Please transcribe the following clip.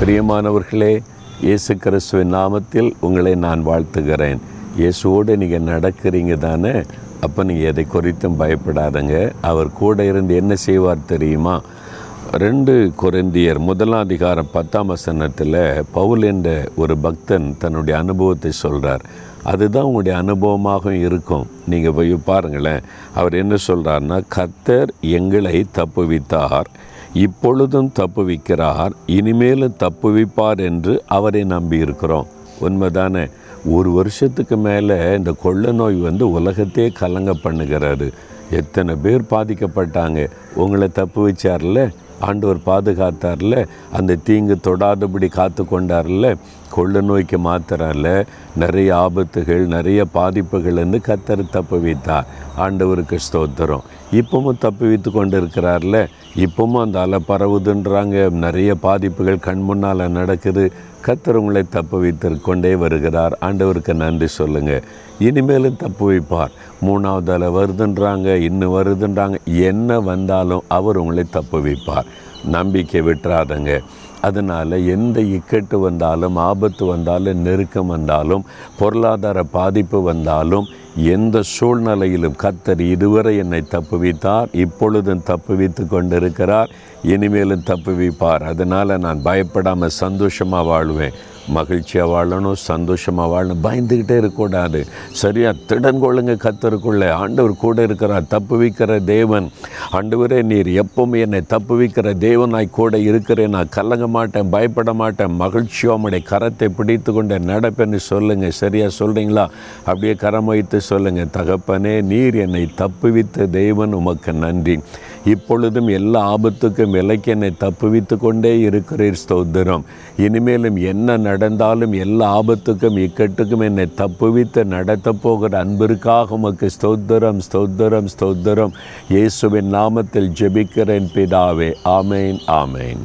பிரியமானவர்களே இயேசு கிறிஸ்துவின் நாமத்தில் உங்களை நான் வாழ்த்துகிறேன். இயேசுவோடு நீங்கள் நடக்கிறீங்க தானே? அப்போ நீங்கள் எதை குறித்தும் பயப்படாதங்க. அவர் கூட இருந்து என்ன செய்வார் தெரியுமா? ரெண்டு குரந்தியர் முதலாம் அதிகாரம் பத்தாம் வசனத்தில் பவுல் என்ற ஒரு பக்தன் தன்னுடைய அனுபவத்தை சொல்கிறார் அதுதான் உங்களுடைய அனுபவமாகவும் இருக்கும். நீங்கள் போய் பாருங்களேன். அவர் என்ன சொல்கிறார்னா கர்த்தர் எங்களை தப்புவித்தார். இப்பொழுதும் தப்புவிக்கிறார் இனிமேலும் தப்புவிப்பார் என்று அவரை நம்பி இருக்கிறோம் உண்மைதானே? ஒரு வருஷத்துக்கு மேலே இந்த கொள்ள நோய் வந்து உலகத்தையே கலங்க பண்ணுகிறாரு எத்தனை பேர் பாதிக்கப்பட்டாங்க? உங்களை தப்பு வச்சார்ல? ஆண்டவர் பாதுகாத்தார்ல? அந்த தீங்கு தொடாதபடி காத்து கொண்டார்ல? கொள்ள நோய்க்கு மாத்திரல்ல நிறைய ஆபத்துகள் நிறைய பாதிப்புகள் வந்து கத்தர் தப்பு வைத்தார். ஆண்டவருக்கு ஸ்தோத்திரம். இப்பவும் தப்பு வைத்து கொண்டு இருக்கிறார்ல இப்பவும் அந்த அலை பரவுதுன்றாங்க. நிறைய பாதிப்புகள் கண் முன்னால் நடக்குது. கத்தர் உங்களை தப்பு வைத்து கொண்டே வருகிறார். ஆண்டவருக்கு நன்றி சொல்லுங்கள் இனிமேலும் தப்பு வைப்பார் மூணாவது அலை வருதுன்றாங்க இன்னும் வருதுன்றாங்க. என்ன வந்தாலும் அவர் உங்களை தப்பு வைப்பார் நம்பிக்கை விட்டுறாதங்க. அதனால் எந்த இக்கட்டு வந்தாலும் ஆபத்து வந்தாலும் நெருக்கம் வந்தாலும் பொருளாதார பாதிப்பு வந்தாலும் எந்த சூழ்நிலையிலும் கத்தர் இதுவரை என்னை தப்புவித்தார் இப்பொழுதும் தப்புவித்து கொண்டிருக்கிறார் இனிமேலும் தப்புவிப்பார். அதனால் நான் பயப்படாமல் சந்தோஷமாக வாழ்வேன். மகிழ்ச்சியாக வாழணும் சந்தோஷமாக வாழணும் பயந்துக்கிட்டே இருக்கக்கூடாது. சரியாக திடன் கொள்ளுங்க கத்தருக்குள்ளே. ஆண்டவர் கூட இருக்கிறார் தப்பு வைக்கிற தேவன். ஆண்டவரே நீர் எப்பவும் என்னை தப்பு வைக்கிற தேவனாய் கூட இருக்கிறேன். நான் கலங்க மாட்டேன் பயப்பட மாட்டேன். மகிழ்ச்சியோ உடைய கரத்தை பிடித்து கொண்டு நடப்பேன்னு சொல்லுங்கள் சரியாக சொல்கிறீங்களா அப்படியே கரம் வைத்து சொல்லுங்கள் தகப்பனே நீர் என்னை தப்புவித்த தேவன் உமக்கு நன்றி. இப்பொழுதும் எல்லா ஆபத்துக்கும் விலைக்கு என்னை தப்புவித்து கொண்டே இருக்கிறீர் ஸ்தோத்திரம். இனிமேலும் என்ன நடந்தாலும் எல்லா ஆபத்துக்கும் இக்கட்டுக்கும் என்னை தப்புவித்து நடத்தப் போகிற அன்பிற்காக உமக்கு ஸ்தோத்திரம் ஸ்தோத்திரம் ஸ்தோத்திரம். இயேசுவின் நாமத்தில் ஜெபிக்கிறேன் பிதாவே. ஆமேன் ஆமேன்.